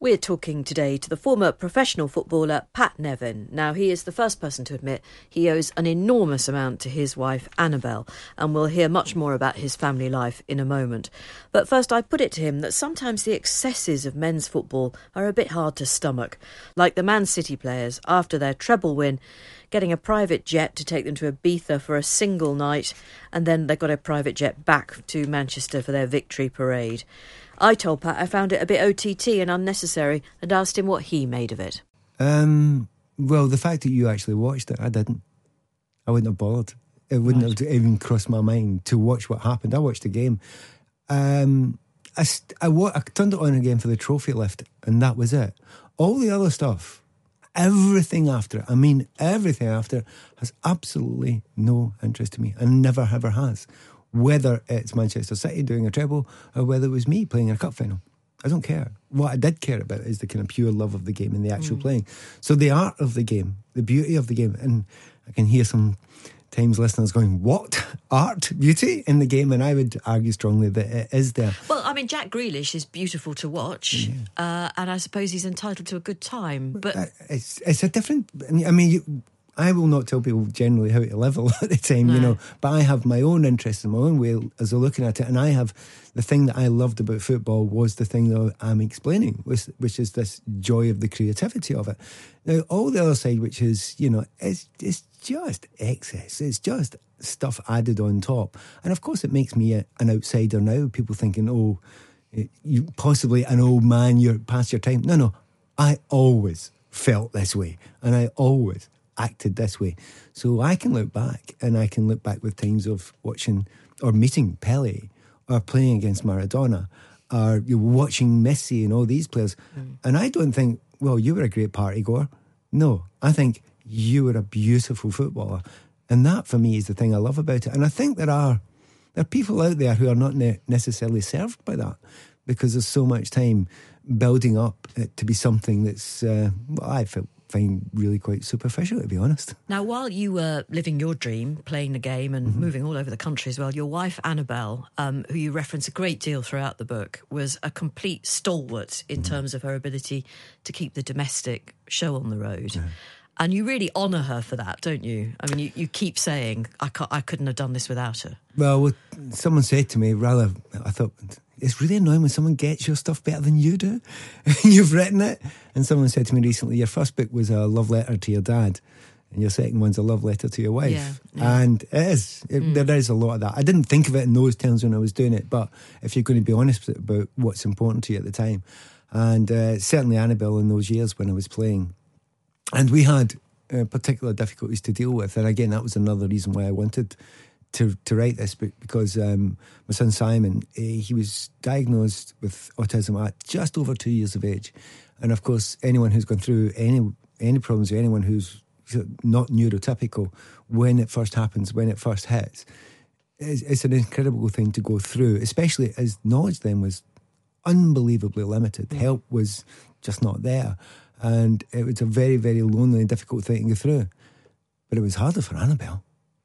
We're talking today to the former professional footballer Pat Nevin. Now, he is the first person to admit he owes an enormous amount to his wife Annabelle, and we'll hear much more about his family life in a moment. But first, I put it to him that sometimes the excesses of men's football are a bit hard to stomach, like the Man City players after their treble win. Getting a private jet to take them to Ibiza for a single night, and then they got a private jet back to Manchester for their victory parade. I told Pat I found it a bit OTT and unnecessary and asked him what he made of it. Um, well, the fact that you actually watched it, I didn't. I wouldn't have bothered. It wouldn't have even crossed my mind to watch what happened. I watched the game. Um, I, st- I, I turned it on again for the trophy lift, and that was it. All the other stuff, everything after it, I mean, everything after, has absolutely no interest to me and never ever has. Whether it's Manchester City doing a treble or whether it was me playing in a cup final. I don't care. What I did care about is the kind of pure love of the game and the actual playing. So the art of the game, the beauty of the game, and I can hear some times listeners going, "What art, beauty in the game?" And I would argue strongly that it is there. Well, I mean, Jack Grealish is beautiful to watch, uh, and I suppose he's entitled to a good time. But It's it's a different. I mean, you, I will not tell people generally how to level at the time, you know. But I have my own interest in my own way as I'm looking at it, and I have the thing that I loved about football was the thing that I'm explaining, which, which is this joy of the creativity of it. Now, all the other side, which is you know, it's it's just excess. It's just stuff added on top, and of course, it makes me a, an outsider now. People thinking, oh, you possibly an old man, you're past your time. No, no, I always felt this way, and I always acted this way. So I can look back, and I can look back with times of watching or meeting Pele, or playing against Maradona, or you're watching Messi and all these players, and I don't think, well, you were a great party goer. No, I think you were a beautiful footballer, and that for me is the thing I love about it. And I think there are there are people out there who are not ne- necessarily served by that because there's so much time building up it to be something that's, uh, well, I feel, find really quite superficial, to be honest. now, while you were living your dream, playing the game and moving all over the country as well, your wife Annabelle, um, who you reference a great deal throughout the book, was a complete stalwart in terms of her ability to keep the domestic show on the road. And you really honour her for that, don't you? I mean, you, you keep saying, I, I couldn't have done this without her. Well, someone said to me, rather, I thought, it's really annoying when someone gets your stuff better than you do. You've written it. And someone said to me recently, your first book was a love letter to your dad. And your second one's a love letter to your wife. Yeah, yeah. And it is. It, Mm. There is a lot of that. I didn't think of it in those terms when I was doing it, but if you're going to be honest about what's important to you at the time. And uh, certainly Annabelle in those years when I was playing. And we had uh, particular difficulties to deal with. And again, that was another reason why I wanted to, to write this be- because um, my son Simon, eh, he was diagnosed with autism at just over two years of age. And of course, anyone who's gone through any any problems or anyone who's not neurotypical, when it first happens, when it first hits, it's, it's an incredible thing to go through, especially as knowledge then was unbelievably limited. Help was just not there. And it was a very, very lonely and difficult thing to go through. But it was harder for Annabelle,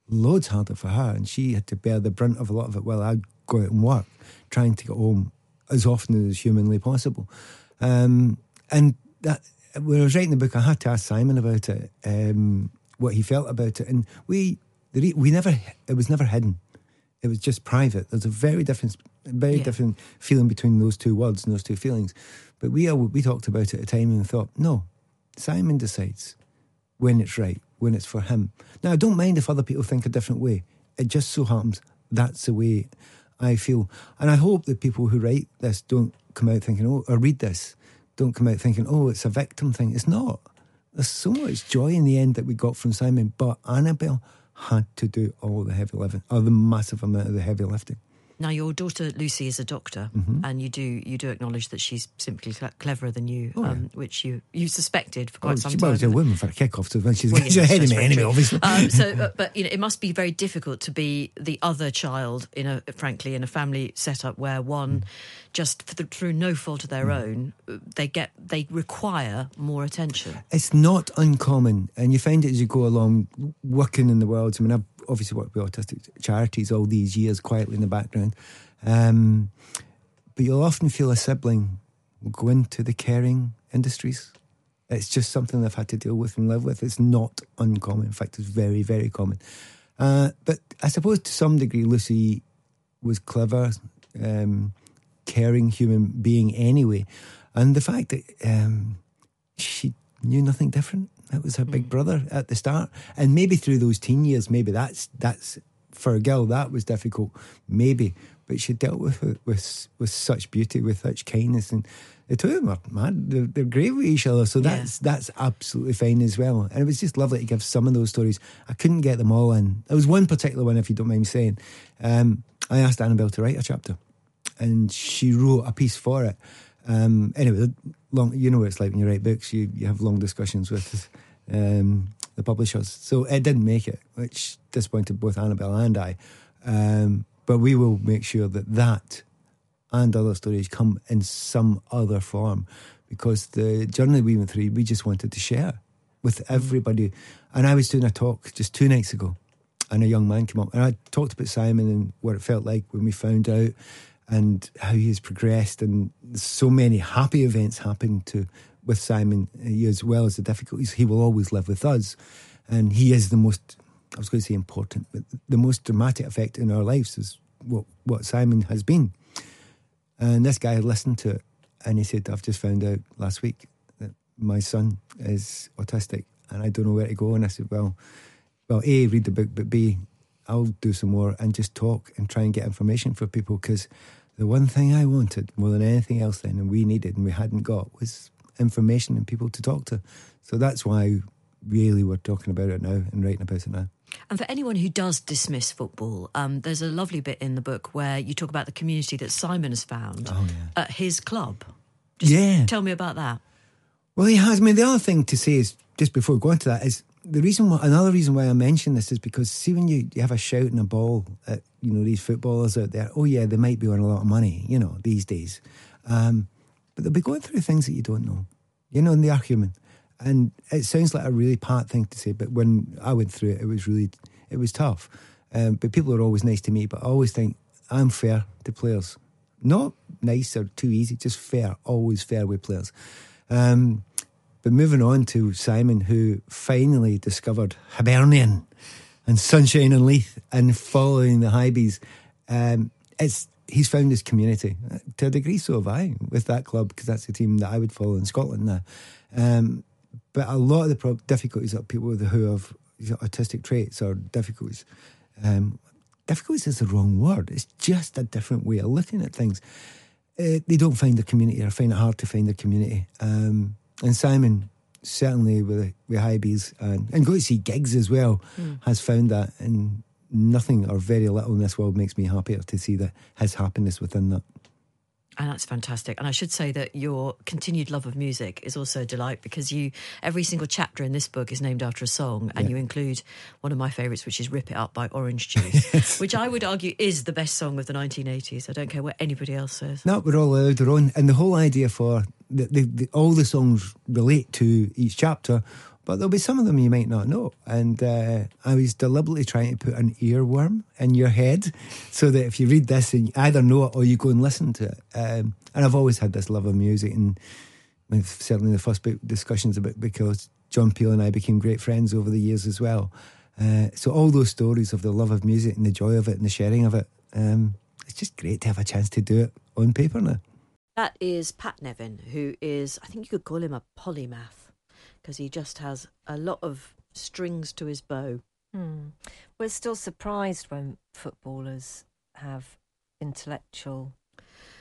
loads harder for her. And she had to bear the brunt of a lot of it while I'd go out and work, trying to get home as often as humanly possible. Um, and that when I was writing the book, I had to ask Simon about it, um, what he felt about it. And we, we never, it was never hidden. It was just private. There's a very different, very Yeah. different feeling between those two words and those two feelings. But we we talked about it at the time and thought, no, Simon decides when it's right, when it's for him. Now, I don't mind if other people think a different way. It just so happens that's the way I feel. And I hope that people who write this don't come out thinking, oh, or read this, don't come out thinking, oh, it's a victim thing. It's not. There's so much joy in the end that we got from Simon, but Annabelle had to do all the heavy lifting, or the massive amount of the heavy lifting. Now, your daughter Lucy is a doctor, Mm-hmm. and you do you do acknowledge that she's simply cle- cleverer than you, Oh, yeah. um, which you you suspected for quite Oh, some she time. was a woman for a kick-off, so when she's, Well, she's ahead of me anyway, obviously. Um, so, but, but you know, it must be very difficult to be the other child in a, frankly, in a family setup where one, just for the, through no fault of their own, uh, they get they require more attention. It's not uncommon, and you find it as you go along working in the world. I mean, I've obviously worked with autistic charities all these years, quietly in the background. Um, but you'll often feel a sibling go into the caring industries. It's just something I've had to deal with and live with. It's not uncommon. In fact, it's very, very common. Uh, but I suppose to some degree, Lucy was clever, um, caring human being anyway. And the fact that um, she knew nothing different. That was her big brother at the start, and maybe through those teen years, maybe that's that's for a girl that was difficult, maybe. But she dealt with it with with such beauty, with such kindness, and the two of them are man, they're, they're great with each other. So Yeah. that's that's absolutely fine as well. And it was just lovely to give some of those stories. I couldn't get them all in. There was one particular one, if you don't mind me saying. Um, I asked Annabelle to write a chapter, and she wrote a piece for it. Um, anyway, long you know what it's like when you write books. You you have long discussions with um, the publishers. So it didn't make it, which disappointed both Annabelle and I. Um, but we will make sure that that and other stories come in some other form because the journey we went through, we just wanted to share with everybody. And I was doing a talk just two nights ago, and a young man came up, and I talked about Simon and what it felt like when we found out, and how he has progressed, and so many happy events happened to with Simon eh, as well as the difficulties. He will always live with us, and he is the most. I was going to say important, but the most dramatic effect in our lives is what what Simon has been. And this guy listened to it and he said, I've just found out last week that my son is autistic and I don't know where to go. And I said, Well, well, A, read the book, but B, I'll do some more and just talk and try and get information for people because the one thing I wanted more than anything else then and we needed and we hadn't got was information and people to talk to. So that's why really we're talking about it now and writing about it now. And for anyone who does dismiss football, um, there's a lovely bit in the book where you talk about the community that Simon has found Oh, yeah. at his club. Just Yeah. Tell me about that. Well, he has. I mean, the other thing to say is just before going to that is the reason. Why, another reason why I mention this is because see when you, you have a shout and a ball at you know these footballers out there. Oh yeah, they might be on a lot of money, you know, these days, um, but they'll be going through things that you don't know, you know, and they are human. And it sounds like a really pat thing to say, but when I went through it, it was really it was tough. Um, but people are always nice to me. But I always think I'm fair to players, not nice or too easy, just fair. Always fair with players. Um, But moving on to Simon, who finally discovered Hibernian and Sunshine on Leith and following the Hibees, um, it's he's found his community to a degree. So have I with that club because that's the team that I would follow in Scotland now. Um, but a lot of the pro- difficulties that people with who have autistic traits or difficulties, um, difficulties is the wrong word. It's just a different way of looking at things. Uh, they don't find their community or find it hard to find their community. Um, and Simon, certainly with with Hibees and, and go to see gigs as well, mm. has found that. And nothing or very little in this world makes me happier to see that his happiness within that. And that's fantastic. And I should say that your continued love of music is also a delight because you every single chapter in this book is named after a song, and yeah. you include one of my favourites, which is "Rip It Up" by Orange Juice, which I would argue is the best song of the 1980s. I don't care what anybody else says. No, we're all allowed our own, and the whole idea for the, the, the, all the songs relate to each chapter but there'll be some of them you might not know. And uh, I was deliberately trying to put an earworm in your head so that if you read this and you either know it or you go and listen to it. Um, and I've always had this love of music, and certainly the first discussions about because John Peel and I became great friends over the years as well. Uh, so all those stories of the love of music and the joy of it and the sharing of it, um, it's just great to have a chance to do it on paper now. That is Pat Nevin, who is, I think you could call him a polymath because he just has a lot of strings to his bow. Hmm. We're still surprised when footballers have intellectual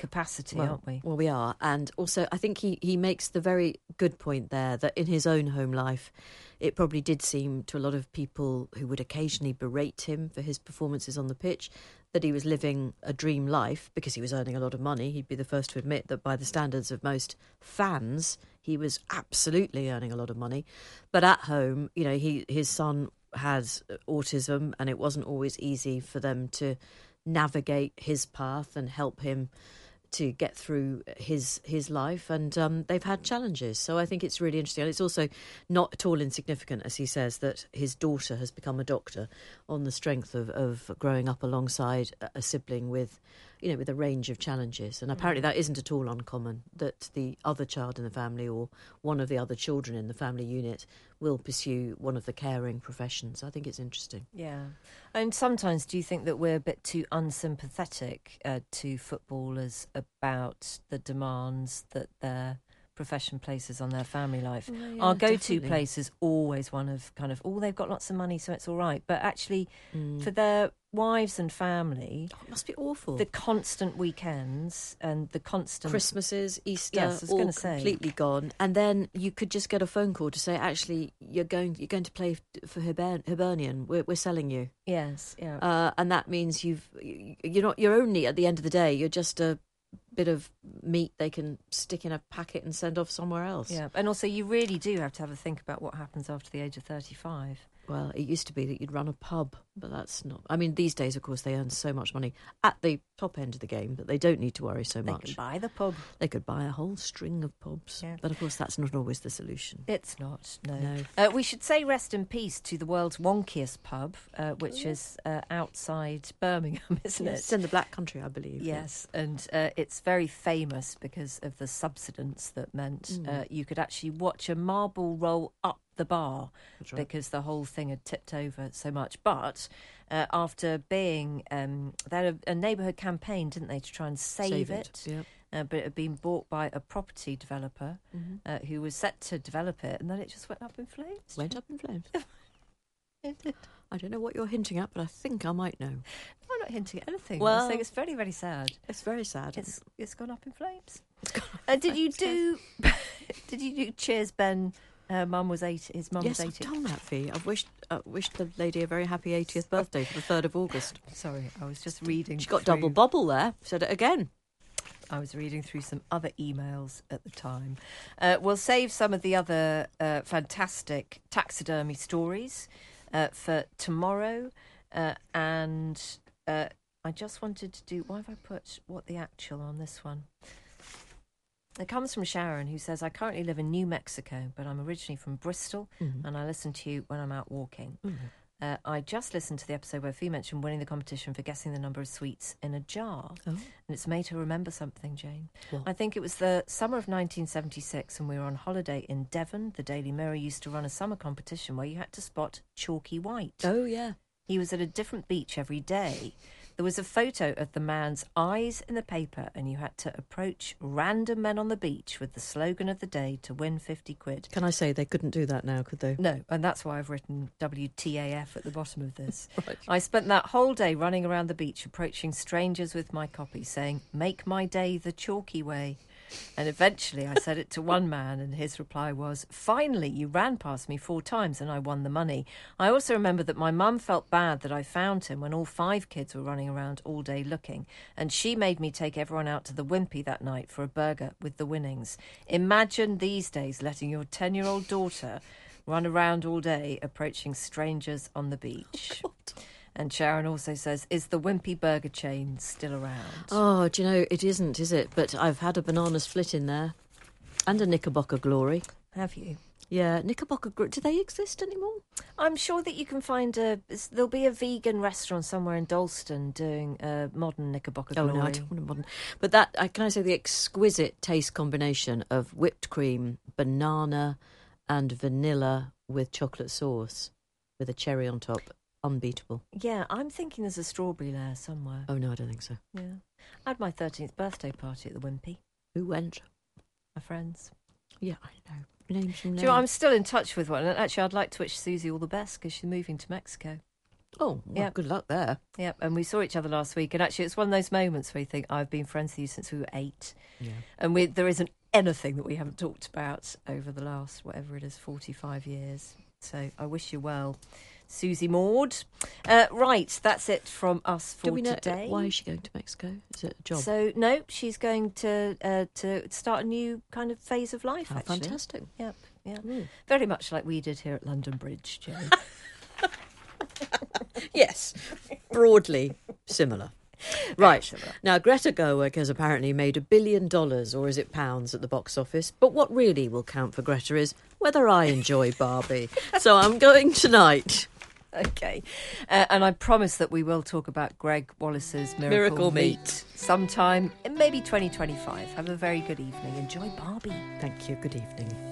capacity, well, aren't we? Well, we are. And also, I think he, he makes the very good point there that in his own home life, it probably did seem to a lot of people who would occasionally berate him for his performances on the pitch that he was living a dream life because he was earning a lot of money. He'd be the first to admit that by the standards of most fans, he was absolutely earning a lot of money. But at home, you know, he his son has autism and it wasn't always easy for them to navigate his path and help him to get through his his life, and um, they've had challenges. So I think it's really interesting, and it's also not at all insignificant, as he says, that his daughter has become a doctor on the strength of, of growing up alongside a sibling with you know, with a range of challenges. And apparently, mm. that isn't at all uncommon that the other child in the family or one of the other children in the family unit will pursue one of the caring professions. I think it's interesting. Yeah. And sometimes do you think that we're a bit too unsympathetic uh, to footballers about the demands that their profession places on their family life. Oh, yeah, Our go to place is always one of kind of, oh, they've got lots of money, so it's all right. But actually, mm. for their wives and family, oh, it must be awful. The constant weekends and the constant Christmases, Easter, yes, all completely say. gone. And then you could just get a phone call to say, actually, you're going, you're going to play for Hiber- Hibernian. We're, we're selling you. Yes, yeah. Uh, and that means you've, you're not, you're only at the end of the day, you're just a bit of meat they can stick in a packet and send off somewhere else. Yeah, and also you really do have to have a think about what happens after the age of 35. Well, it used to be that you'd run a pub, but that's not. I mean, these days, of course, they earn so much money at the top end of the game that they don't need to worry so they much. They can buy the pub. They could buy a whole string of pubs. Yeah. But of course, that's not always the solution. It's not, no. no. Uh, we should say rest in peace to the world's wonkiest pub, uh, which is uh, outside Birmingham, isn't yes, it? It's in the Black Country, I believe. Yes, yeah. and uh, it's very famous because of the subsidence that meant mm. Uh, you could actually watch a marble roll up the bar right. because the whole thing had tipped over so much. But uh, after being, um, they had a, a neighbourhood campaign, didn't they, to try and save, save it? it. Yep. Uh, but it had been bought by a property developer mm-hmm. uh, who was set to develop it, and then it just went up in flames. Went up in flames. I don't know what you're hinting at, but I think I might know. I'm not hinting at anything. Well, I'm saying it's very, very sad. It's very sad. It's it's gone up in flames. Uh, did you do? did you do? Cheers, Ben her mum was eight. His mum yes, was eighty. I've done that, Fi. I've wished uh, wished the lady a very happy 80th birthday for the third of August. Sorry, I was just reading. She got through. double bubble there. Said it again. I was reading through some other emails at the time. Uh, we'll save some of the other uh, fantastic taxidermy stories uh, for tomorrow, uh, and uh, I just wanted to do. Why have I put what the actual on this one? It comes from Sharon, who says, I currently live in New Mexico, but I'm originally from Bristol, mm-hmm. and I listen to you when I'm out walking. Mm-hmm. Uh, I just listened to the episode where Fi mentioned winning the competition for guessing the number of sweets in a jar. Oh. And it's made her remember something, Jane. What? I think it was the summer of 1976, and we were on holiday in Devon. The Daily Mirror used to run a summer competition where you had to spot Chalky White. Oh, yeah. He was at a different beach every day. There was a photo of the man's eyes in the paper, and you had to approach random men on the beach with the slogan of the day to win 50 quid. Can I say they couldn't do that now, could they? No, and that's why I've written WTAF at the bottom of this. Right. I spent that whole day running around the beach, approaching strangers with my copy, saying, Make my day the chalky way. And eventually I said it to one man, and his reply was, Finally, you ran past me four times and I won the money. I also remember that my mum felt bad that I found him when all five kids were running around all day looking, and she made me take everyone out to the Wimpy that night for a burger with the winnings. Imagine these days letting your 10 year old daughter run around all day approaching strangers on the beach. Oh, And Sharon also says, Is the Wimpy Burger chain still around? Oh, do you know, it isn't, is it? But I've had a banana split in there. And a Knickerbocker Glory. Have you? Yeah, Knickerbocker Glory. Do they exist anymore? I'm sure that you can find a. There'll be a vegan restaurant somewhere in Dalston doing a modern Knickerbocker Oh Glory. no, I don't want a modern. But that I can I say the exquisite taste combination of whipped cream, banana, and vanilla with chocolate sauce, with a cherry on top, unbeatable. Yeah, I'm thinking there's a strawberry layer somewhere. Oh no, I don't think so. Yeah. I had my 13th birthday party at the Wimpy, Who went? my friends. Yeah, I know. Name some Do you know, I'm still in touch with one. And actually, I'd like to wish Susie all the best because she's moving to Mexico. Oh, well, Yeah. good luck there. Yep, and we saw each other last week, and actually, it's one of those moments where you think I've been friends with you since we were eight, Yeah. and we, there isn't anything that we haven't talked about over the last whatever it is, forty-five years. So I wish you well, Susie Maud. Uh, right, that's it from us for Do we know today. why is she going to Mexico? Is it a job? So no, she's going to uh, to start a new kind of phase of life. How actually. fantastic. Yep, yeah, Mm. very much like we did here at London Bridge, Jane. Yes, broadly similar. Right. similar. Now, Greta Gerwig has apparently made a billion dollars, or is it pounds, at the box office. But what really will count for Greta is whether I enjoy Barbie. so I'm going tonight. Okay. Uh, and I promise that we will talk about Gregg Wallace's Miracle, Miracle Meat. Meat. sometime in maybe 2025. Have a very good evening. Enjoy Barbie. Thank you. Good evening.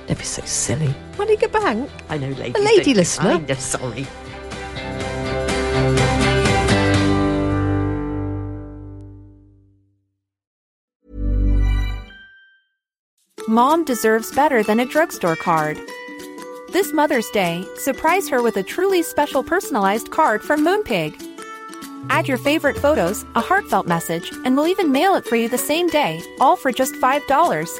Don't be so silly. Running a bank? I know, lady. A lady listener. I'm just sorry. Mom deserves better than a drugstore card. This Mother's Day, surprise her with a truly special personalized card from Moonpig. Add your favorite photos, a heartfelt message, and we'll even mail it for you the same day, all for just $5.